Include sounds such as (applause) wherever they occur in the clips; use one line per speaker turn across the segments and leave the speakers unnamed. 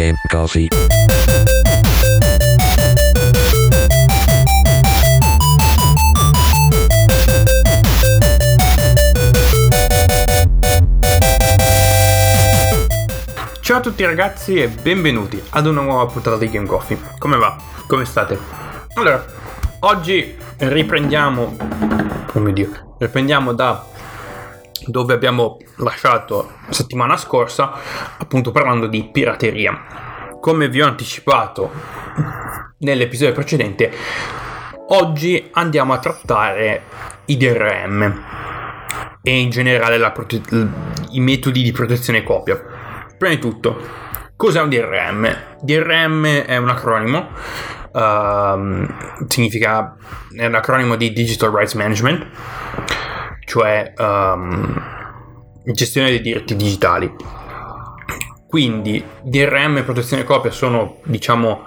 Game Coffee.
Ciao a tutti ragazzi e benvenuti ad una nuova puntata di Game Coffee. Come va? Come state? Allora, oggi riprendiamo, oh mio Dio, riprendiamo da dove abbiamo lasciato la settimana scorsa, appunto parlando di pirateria. Come vi ho anticipato nell'episodio precedente, oggi andiamo a trattare i DRM e in generale prote- i metodi di protezione copia. Prima di tutto, cos'è un DRM? DRM è un acronimo, uh, significa, è un acronimo di Digital Rights Management, cioè um, gestione dei diritti digitali. Quindi DRM e protezione copia sono, diciamo,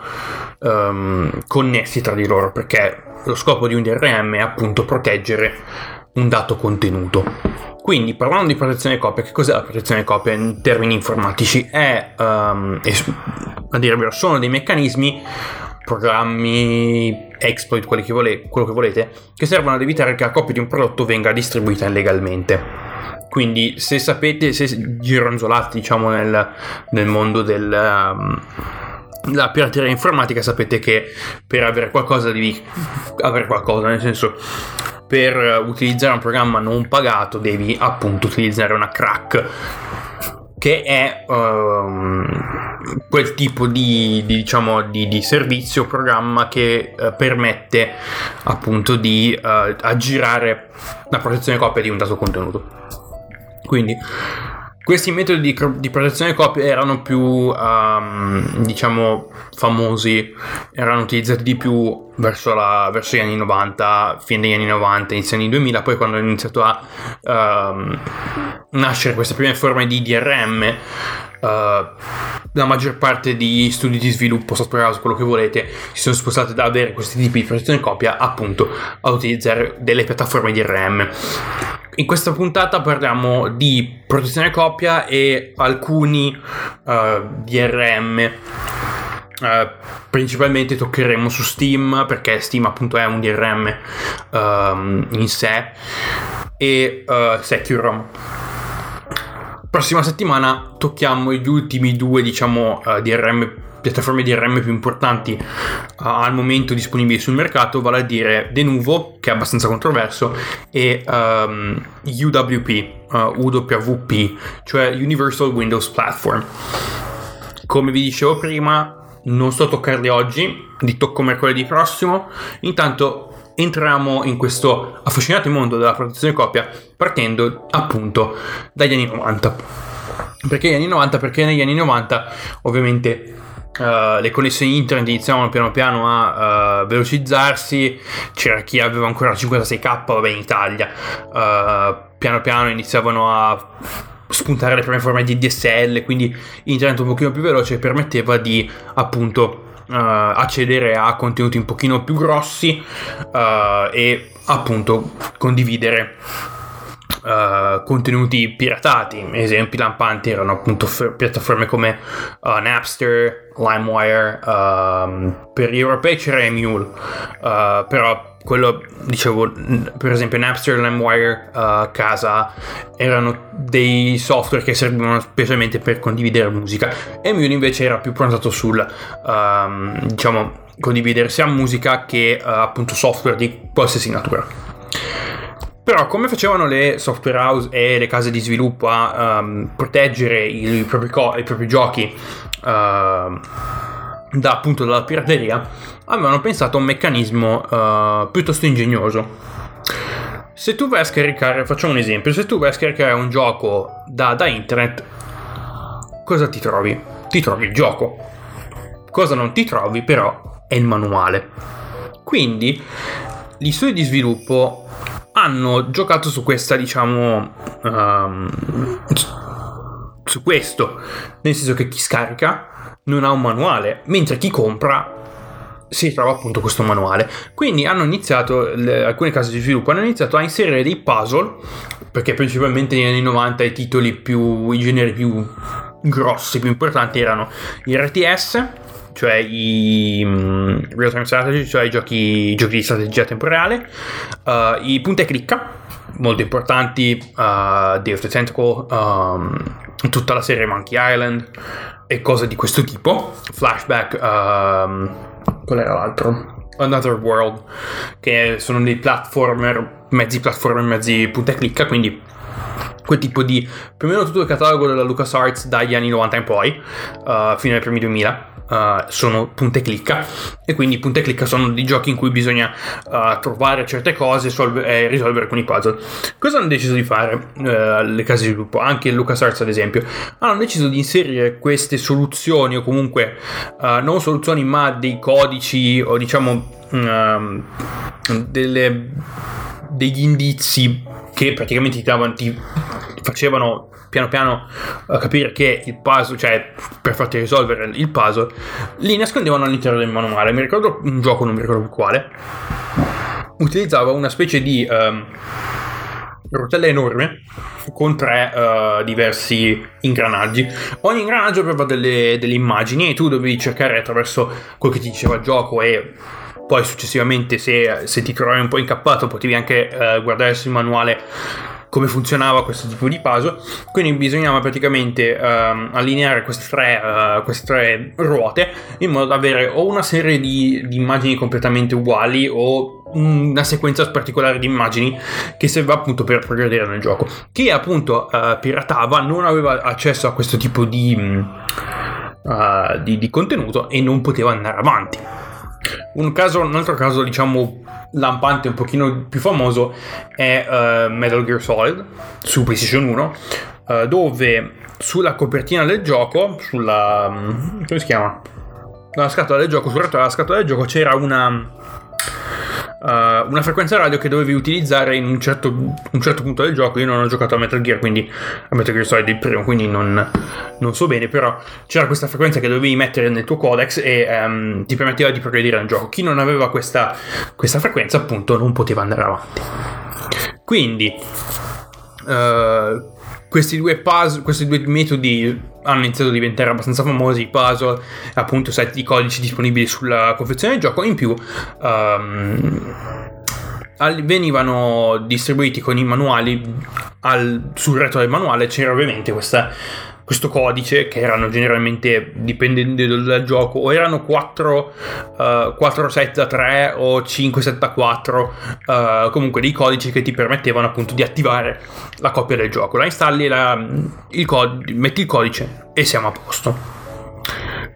um, connessi tra di loro perché lo scopo di un DRM è appunto proteggere un dato contenuto. Quindi, parlando di protezione copia, che cos'è la protezione copia in termini informatici? È, um, a dire vero, sono dei meccanismi, programmi, exploit, che vole- quello che volete, che servono ad evitare che la copia di un prodotto venga distribuita illegalmente. Quindi, se sapete, se gironzolate, diciamo, nel, nel mondo del... Um, la pirateria informatica sapete che per avere qualcosa devi avere qualcosa, nel senso per utilizzare un programma non pagato devi appunto utilizzare una crack che è um, quel tipo di, di, diciamo, di, di servizio programma che uh, permette appunto di uh, aggirare la protezione copia di un dato contenuto. Quindi questi metodi di, di protezione copia erano più, um, diciamo, famosi, erano utilizzati di più verso, la, verso, gli anni 90, fine degli anni 90, inizio anni 2000, poi quando hanno iniziato a um, nascere queste prime forme di DRM, uh, la maggior parte di studi di sviluppo, software house, quello che volete, si sono spostati da avere questi tipi di protezione copia appunto a utilizzare delle piattaforme DRM. In questa puntata parliamo di protezione copia e alcuni uh, eh, DRM. Uh, eh, principalmente toccheremo su Steam perché Steam appunto è un DRM um, ehm, in sé e uh, Securom prossima settimana tocchiamo gli ultimi due diciamo uh, DRM piattaforme DRM più importanti uh, al momento disponibili sul mercato, vale a dire Denuvo, che è abbastanza controverso, e um, UWP, uh, UWP, cioè Universal Windows Platform. Come vi dicevo prima, non sto a toccarli oggi, li tocco mercoledì prossimo. Intanto entriamo in questo affascinante mondo della protezione copia partendo appunto dagli anni 90. Perché gli anni 90? Perché negli anni 90 ovviamente Uh, le connessioni internet iniziavano piano piano a uh, velocizzarsi, c'era chi aveva ancora 56k, vabbè in Italia, uh, piano piano iniziavano a spuntare le prime forme di DSL, quindi internet un pochino più veloce permetteva di appunto accedere a contenuti un pochino più grossi e appunto condividere uh, contenuti piratati. Esempi lampanti erano appunto f- piattaforme come uh, Napster, LimeWire, uh, per gli europei c'era Emule, uh, però quello dicevo per esempio Napster, LimeWire, uh, Casa erano dei software che servivano specialmente per condividere musica. Emule invece era più prontato sul um, diciamo condividere sia musica che uh, appunto software di qualsiasi natura. Però come facevano le software house e le case di sviluppo a um, proteggere i propri, co- i propri giochi uh, da, appunto dalla pirateria, avevano pensato a un meccanismo uh, piuttosto ingegnoso. Se tu vai a scaricare, facciamo un esempio, se tu vai a scaricare un gioco da, da internet, cosa ti trovi? Ti trovi il gioco. Cosa non ti trovi però è il manuale. Quindi gli studi di sviluppo hanno giocato su questa, diciamo, um, su questo, nel senso che chi scarica non ha un manuale, mentre chi compra si trova appunto questo manuale. Quindi hanno iniziato, le, alcune case di sviluppo hanno iniziato a inserire dei puzzle, perché principalmente negli anni 90 i titoli più, i generi più grossi, più importanti erano i RTS, cioè i um, real time strategy, cioè i giochi, giochi di strategia a tempo reale, uh, i punta e clicca, molto importanti, uh, Day of the Tentacle, um, tutta la serie Monkey Island e cose di questo tipo, flashback, um, qual era l'altro? Another World, che sono dei platformer, mezzi platformer, mezzi punta e clicca, quindi quel tipo di più o meno tutto il catalogo della LucasArts dagli anni 90 in poi, uh, fino ai primi 2000. Uh, sono punta e clicca e quindi punta e clicca sono dei giochi in cui bisogna uh, trovare certe cose solve- e risolvere alcuni puzzle. Cosa hanno deciso di fare uh, le case di sviluppo? Anche LucasArts ad esempio. Hanno deciso di inserire queste soluzioni o comunque non soluzioni ma dei codici o diciamo um, delle, degli indizi che praticamente ti, davano, ti facevano piano piano uh, capire che il puzzle, cioè per farti risolvere il puzzle, li nascondevano all'interno del manuale. Mi ricordo un gioco, non mi ricordo quale, utilizzava una specie di um, rotella enorme con tre uh, diversi ingranaggi. Ogni ingranaggio aveva delle, delle immagini e tu dovevi cercare attraverso quel che ti diceva il gioco e poi successivamente se, se ti trovavi un po' incappato potevi anche uh, guardare sul manuale come funzionava questo tipo di puzzle. Quindi bisognava praticamente uh, allineare queste tre, uh, queste tre, ruote in modo da avere o una serie di, di, immagini completamente uguali o una sequenza particolare di immagini che serviva appunto per progredire nel gioco. Chi appunto uh, piratava non aveva accesso a questo tipo di, uh, di, di contenuto e non poteva andare avanti. Un, caso, un altro caso, diciamo, lampante, un pochino più famoso è uh, Metal Gear Solid su PlayStation 1, uh, dove sulla copertina del gioco, sulla... Um, come si chiama? La scatola del gioco, sul scatola del gioco c'era una uh, una frequenza radio che dovevi utilizzare in un certo, un certo, punto del gioco. Io non ho giocato a Metal Gear, quindi a Metal Gear Solid il primo, quindi non, non so bene, però c'era questa frequenza che dovevi mettere nel tuo codex e um, ti permetteva di progredire nel gioco. Chi non aveva questa, questa frequenza, appunto, non poteva andare avanti. Quindi, uh, questi due, puzzle, questi due metodi hanno iniziato a diventare abbastanza famosi, puzzle, appunto set di codici disponibili sulla confezione del gioco, in più um, venivano distribuiti con i manuali al, sul retro del manuale c'era ovviamente questa questo codice che erano generalmente dipendendo dal gioco o erano 4, uh, 4 set a 3 o 5 set a 4 uh, comunque dei codici che ti permettevano appunto di attivare la copia del gioco. La installi la, il cod- metti il codice e siamo a posto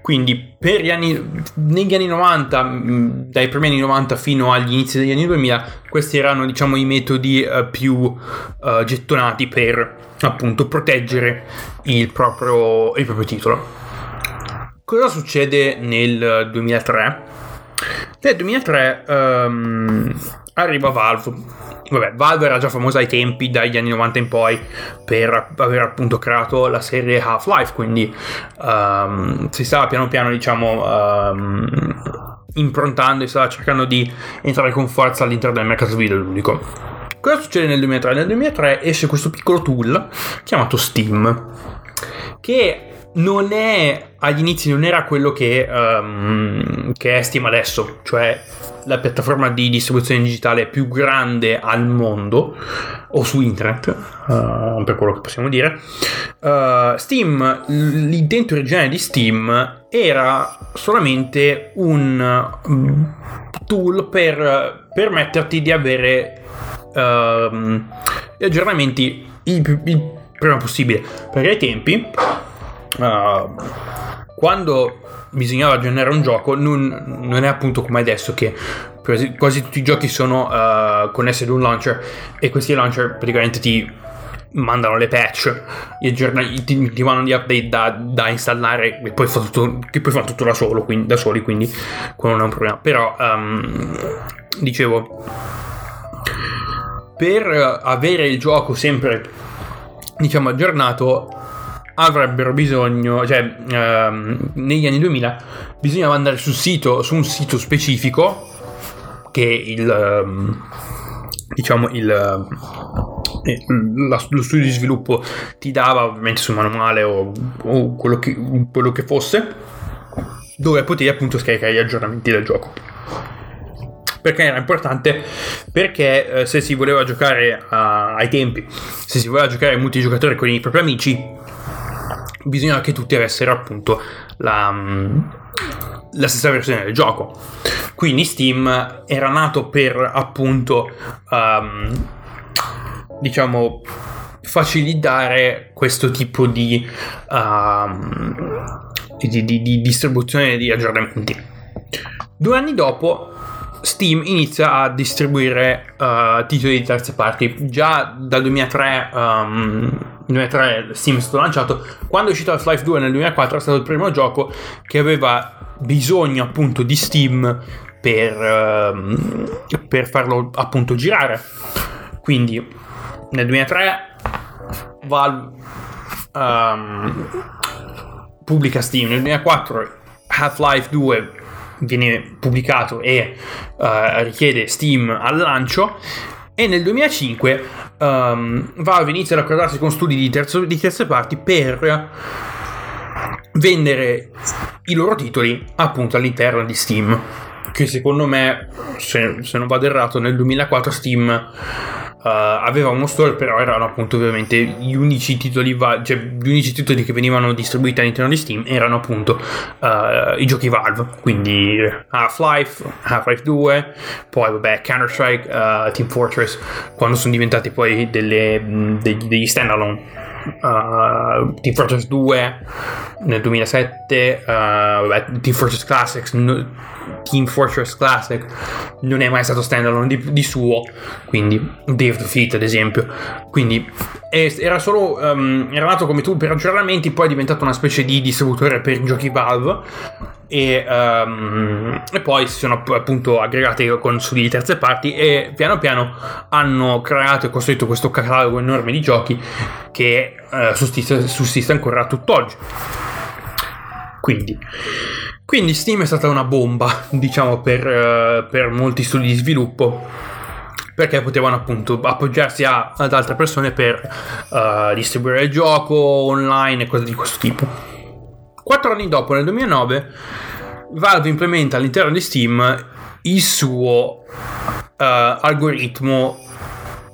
quindi anni, negli anni 90, mm, dai primi anni 90 fino agli inizi degli anni 2000, questi erano diciamo i metodi uh, più uh, gettonati per appunto proteggere il proprio, il proprio titolo. Cosa succede nel 2003? Nel 2003 um, arriva Valve Vabbè, Valve era già famosa ai tempi, dagli anni 90 in poi, per aver appunto creato la serie Half-Life, quindi um, si stava piano piano, diciamo, um, improntando e stava cercando di entrare con forza all'interno del mercato videoludico. Cosa succede nel 2003? Nel 2003 esce questo piccolo tool chiamato Steam, che non è agli inizi non era quello che, um, che è Steam adesso, cioè la piattaforma di distribuzione digitale più grande al mondo o su internet, uh, per quello che possiamo dire. Uh, Steam, l'intento originale di Steam era solamente un mm, tool per permetterti di avere uh, gli aggiornamenti il, il, prima possibile, perché ai tempi quando bisognava aggiornare un gioco non, non, è appunto come adesso che quasi, tutti i giochi sono uh, connessi ad un launcher e questi launcher praticamente ti mandano le patch ti, ti mandano gli update da, da, installare e poi fa tutto, che poi fanno tutto da, solo, quindi, da soli quindi quello non è un problema. Però um, dicevo per avere il gioco sempre diciamo aggiornato avrebbero bisogno, cioè ehm, negli anni 2000 bisognava andare sul sito, su un sito specifico che il, ehm, diciamo il, la, lo studio di sviluppo ti dava, ovviamente sul manuale o, o quello, che, quello che fosse, dove potevi appunto scaricare gli aggiornamenti del gioco. Perché era importante? Perché eh, se si voleva giocare a, ai tempi se si voleva giocare multigiocatore con i propri amici bisognava che tutti avessero appunto la, mm, la stessa versione del gioco quindi Steam era nato per appunto um, diciamo facilitare questo tipo di, um, di, di, di distribuzione di aggiornamenti due anni dopo Steam inizia a distribuire uh, titoli di terze parti. Già dal 2003, um, 2003 Steam è stato lanciato. Quando è uscito Half-Life 2 nel 2004 è stato il primo gioco che aveva bisogno appunto di Steam per, uh, per farlo appunto girare. Quindi nel 2003 Valve um, pubblica Steam, nel 2004 Half-Life 2 viene pubblicato e uh, richiede Steam al lancio e nel 2005 um, Valve inizia ad accordarsi con studi di, terzo, di terze parti per vendere i loro titoli appunto all'interno di Steam. Che secondo me se, se non vado errato nel 2004 Steam Uh, aveva uno store, però erano appunto ovviamente gli unici titoli, va- cioè gli unici titoli che venivano distribuiti all'interno di Steam erano appunto uh, i giochi Valve, quindi Half-Life, Half-Life 2, poi vabbè Counter-Strike, uh, Team Fortress, quando sono diventati poi delle, degli, degli standalone. Uh, Team Fortress 2 nel 2007, uh, vabbè, Team Fortress Classics, no, Team Fortress Classic non è mai stato standalone di, di suo, quindi Day of Defeat ad esempio. Quindi era solo um, era nato come tu per aggiornamenti, poi è diventato una specie di distributore per giochi Valve e, um, e, poi si sono appunto aggregati con studi di terze parti e piano piano hanno creato e costruito questo catalogo enorme di giochi che uh, sussiste, sussiste ancora tutt'oggi. Quindi quindi Steam è stata una bomba, (laughs) diciamo, per, uh, per molti studi di sviluppo perché potevano appunto appoggiarsi a, ad altre persone per uh, distribuire il gioco online e cose di questo tipo. Quattro anni dopo, nel 2009, Valve implementa all'interno di Steam il suo uh, algoritmo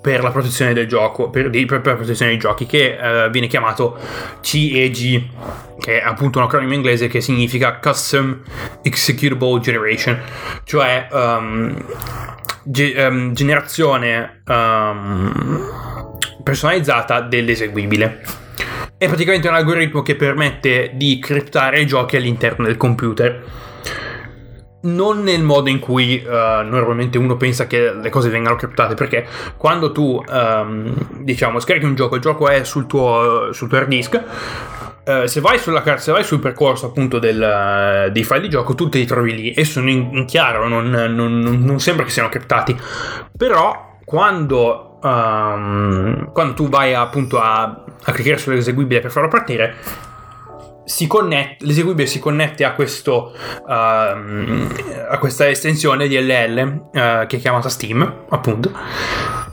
per la protezione del gioco, per, per la protezione dei giochi, che uh, viene chiamato CEG, che è appunto un acronimo inglese che significa Custom Executable Generation, cioè um, ge- um, generazione um, personalizzata dell'eseguibile. È praticamente un algoritmo che permette di criptare i giochi all'interno del computer non nel modo in cui uh, normalmente uno pensa che le cose vengano criptate, perché quando tu um, diciamo scarichi un gioco, il gioco è sul tuo, sul tuo hard disk. Uh, se, vai sulla, se vai sul percorso appunto del, uh, dei file di gioco, tu te li trovi lì e sono in, in chiaro, non, non, non, sembra che siano criptati. Però quando, um, quando tu vai appunto a, a cliccare sull'eseguibile per farlo partire, si connette, l'eseguibile si connette a, questo, uh, a questa estensione DLL uh, eh, che è chiamata Steam, appunto,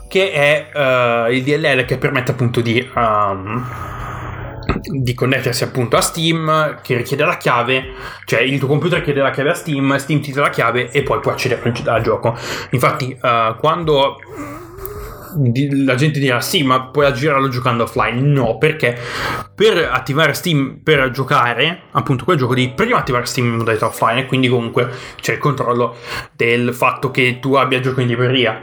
che è uh, il DLL che permette appunto di, um, di connettersi appunto a Steam, che richiede la chiave, cioè il tuo computer chiede la chiave a Steam, Steam ti dà la chiave e poi puoi accedere al gioco. Infatti, uh, quando la gente dirà sì ma puoi aggirarlo giocando offline. No perché per attivare Steam per giocare appunto quel gioco devi prima attivare Steam in modalità offline e quindi comunque c'è il controllo del fatto che tu abbia il gioco in libreria.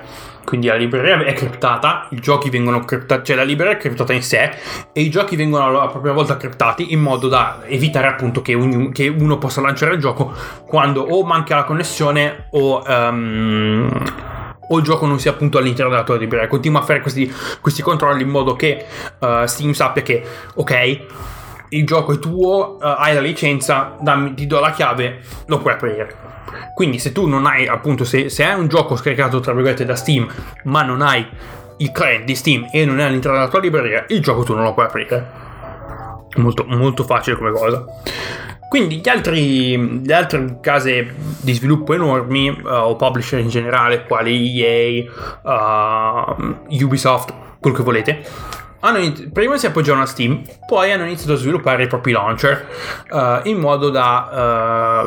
Quindi la libreria è criptata, i giochi vengono criptati, cioè la libreria è criptata in sé e i giochi vengono a propria volta criptati in modo da evitare appunto che, ognuno, che uno possa lanciare il gioco quando o manca la connessione o um, o il gioco non sia appunto all'interno della tua libreria. Continua a fare questi, questi controlli in modo che uh, Steam sappia che, ok, il gioco è tuo, uh, hai la licenza, dammi, ti do la chiave, lo puoi aprire. Quindi se tu non hai, appunto, se, se hai un gioco scaricato tra virgolette da Steam, ma non hai il client di Steam e non è all'interno della tua libreria, il gioco tu non lo puoi aprire. Molto, molto facile come cosa. Quindi gli altri, le altre case di sviluppo enormi uh, o publisher in generale, quali EA, uh, Ubisoft, quello che volete. Inizi- prima si appoggiavano a Steam, poi hanno iniziato a sviluppare i propri launcher uh, in modo da...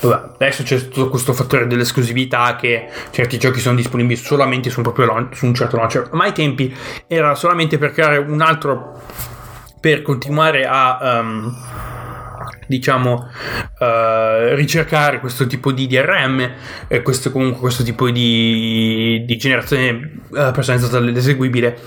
Uh, vabbè, adesso c'è tutto questo fattore dell'esclusività che certi giochi sono disponibili solamente su un, proprio launch, su un certo launcher, ma ai tempi era solamente per creare un altro... per continuare a... Um, diciamo uh, ricercare questo tipo di DRM e questo comunque questo tipo di, di generazione uh, personalizzata dell'eseguibile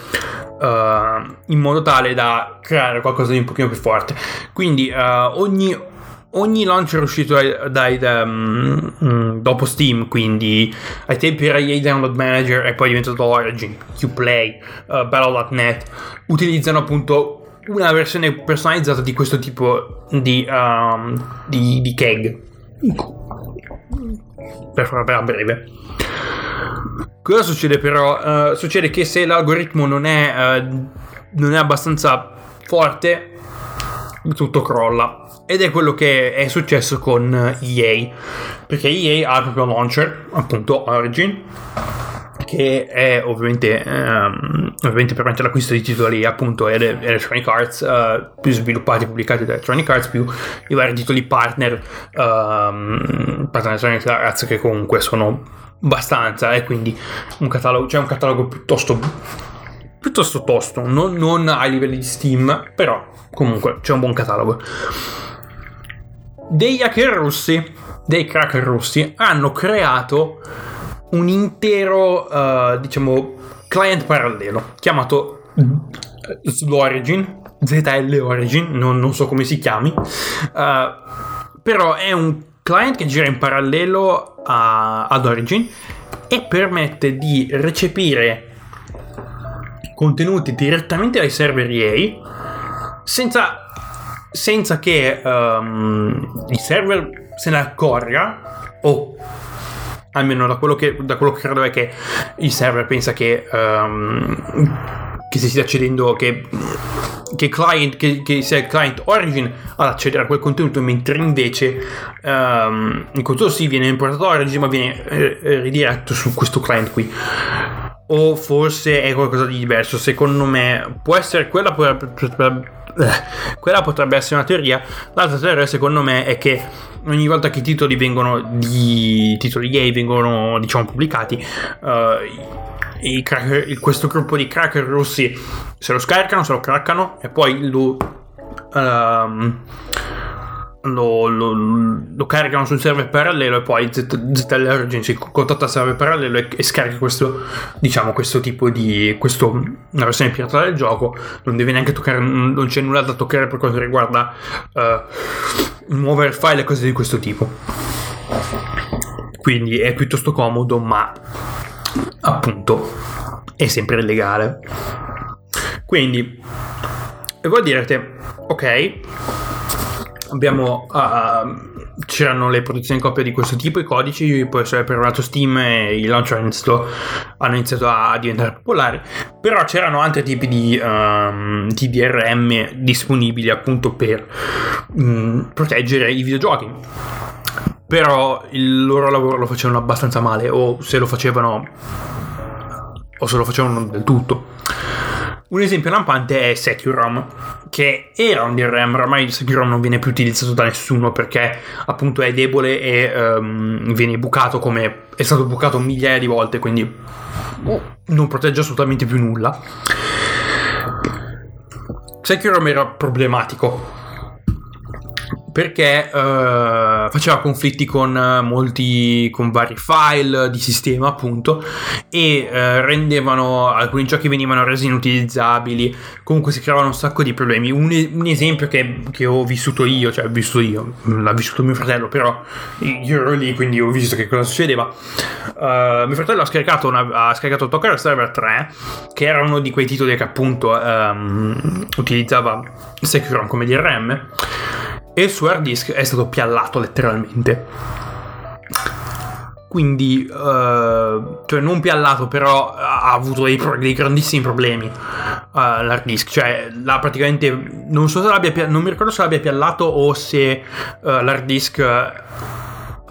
uh, in modo tale da creare qualcosa di un pochino più forte. Quindi ogni ogni launcher uscito dai, dai da, um, dopo Steam, quindi ai tempi era EA Download Manager e poi è diventato Origin, Qplay, uh, Battle.net, utilizzano appunto una versione personalizzata di questo tipo di, um, di, di keg. Per farla breve. Cosa succede però? Uh, succede che se l'algoritmo non è, uh, non è abbastanza forte, tutto crolla. Ed è quello che è successo con EA. Perché EA ha il proprio launcher, appunto Origin che è ovviamente, um, ovviamente permette l'acquisto di titoli appunto Electronic Arts uh, più sviluppati e pubblicati da Electronic Arts più i vari titoli partner um, partner Electronic Arts che comunque sono abbastanza e eh, quindi un catalogo, c'è un catalogo piuttosto piuttosto tosto non, non ai livelli di Steam però comunque c'è un buon catalogo. Degli hacker russi dei cracker russi hanno creato un intero, uh, diciamo, client parallelo chiamato Origin, ZL Origin, non, non, so come si chiami, uh, però è un client che gira in parallelo a, ad Origin e permette di recepire contenuti direttamente dai server EA senza, senza che um, il server se ne accorga o almeno da quello che, da quello che credo è che il server pensa che, um, che si stia accedendo, che, che, client, che, che, sia il client origin ad accedere a quel contenuto, mentre invece um, il contenuto sì viene importato origin ma viene eh, ridiretto su questo client qui o forse è qualcosa di diverso. Secondo me può essere quella, quella potrebbe essere una teoria. L'altra teoria, secondo me, è che ogni volta che i titoli vengono di titoli gay vengono diciamo pubblicati uh, cracker, questo gruppo di cracker rossi se lo scaricano se lo craccano e poi lo, uh, lo, lo, lo, caricano sul server parallelo e poi ZL si contatta il server parallelo e, e, scarica questo diciamo questo tipo di questo, una versione pirata del gioco. Non deve neanche toccare non c'è nulla da toccare per quanto riguarda uh, muovere file e cose di questo tipo. Quindi è piuttosto comodo ma appunto è sempre illegale quindi e voi direte ok abbiamo uh, c'erano le produzioni in di questo tipo, i codici, poi essere per lato Steam e i launcher hanno iniziato a diventare popolari, però c'erano altri tipi di, um, di DRM disponibili appunto per um, proteggere i videogiochi. Però il loro lavoro lo facevano abbastanza male, o se lo facevano, o se lo facevano del tutto. Un esempio lampante è SecuROM, che era un DRM, ormai SecuROM non viene più utilizzato da nessuno perché appunto è debole e um, viene bucato come è stato bucato migliaia di volte, quindi non protegge assolutamente più nulla. SecuROM era problematico perché uh, faceva conflitti con molti con vari file di sistema appunto e uh, rendevano alcuni giochi venivano resi inutilizzabili. Comunque si creavano un sacco di problemi. Un, un esempio che, che, ho vissuto io cioè ho vissuto io l'ha vissuto mio fratello però io ero lì quindi ho visto che cosa succedeva. Uh, mio fratello ha scaricato, una, ha scaricato Toker Server 3 che era uno di quei titoli che appunto um, utilizzava Secure come DRM e il suo hard disk è stato piallato letteralmente. Quindi, uh, cioè non piallato, però ha avuto dei, dei grandissimi problemi uh, l'hard disk. Cioè, l'ha praticamente. Non so se l'abbia. Non mi ricordo se l'abbia piallato o se uh, l'hard disk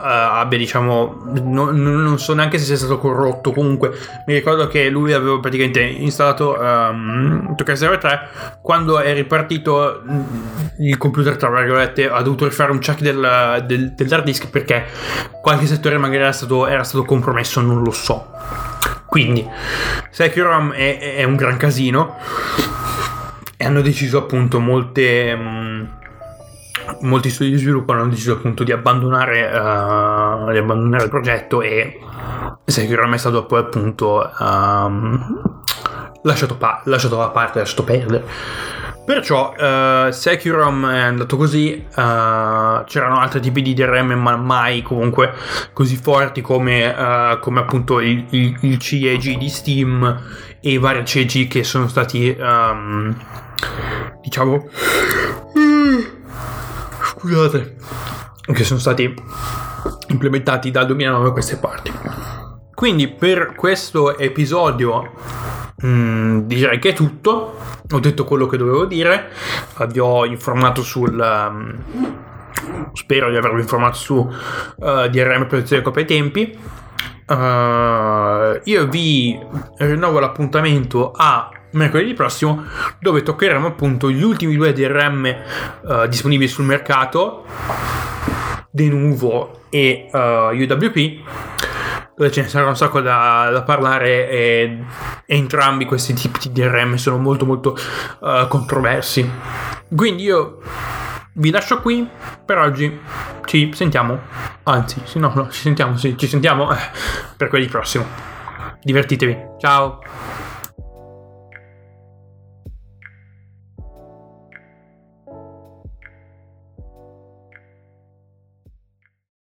abbia, diciamo, non, non, so neanche se sia stato corrotto. Comunque, mi ricordo che lui aveva praticamente installato um, Tokyo Server 3. Quando è ripartito, mm, il computer, tra virgolette, ha dovuto rifare un check del, del, dell'hard disk perché qualche settore magari era stato, era stato compromesso, non lo so. Quindi, Securom è, è un gran casino e hanno deciso appunto molte. Um, molti studi di sviluppo hanno deciso appunto di abbandonare, uh, di abbandonare il progetto e Securom è stato poi appunto um, lasciato, pa- lasciato da parte, lasciato perdere. Perciò uh, Securom è andato così, uh, c'erano altri tipi di DRM ma mai comunque così forti come, uh, come appunto il, il, il, CEG di Steam e i vari CEG che sono stati um, diciamo scusate che sono stati implementati dal 2009 a queste parti. Quindi per questo episodio Mm, direi che è tutto. Ho detto quello che dovevo dire. Vi ho informato sul. Um, spero di avervi informato su uh, DRM protezione copia e tempi. Uh, io vi rinnovo l'appuntamento a mercoledì prossimo dove toccheremo appunto gli ultimi due DRM uh, disponibili sul mercato Denuvo e uh, UWP dove ce ne sarà un sacco da, da parlare e entrambi questi tipi di DRM sono molto molto uh, controversi. Quindi io vi lascio qui per oggi. Ci sentiamo. Anzi, no, no, ci sentiamo, sì, ci sentiamo eh, per quelli prossimi. Divertitevi. Ciao.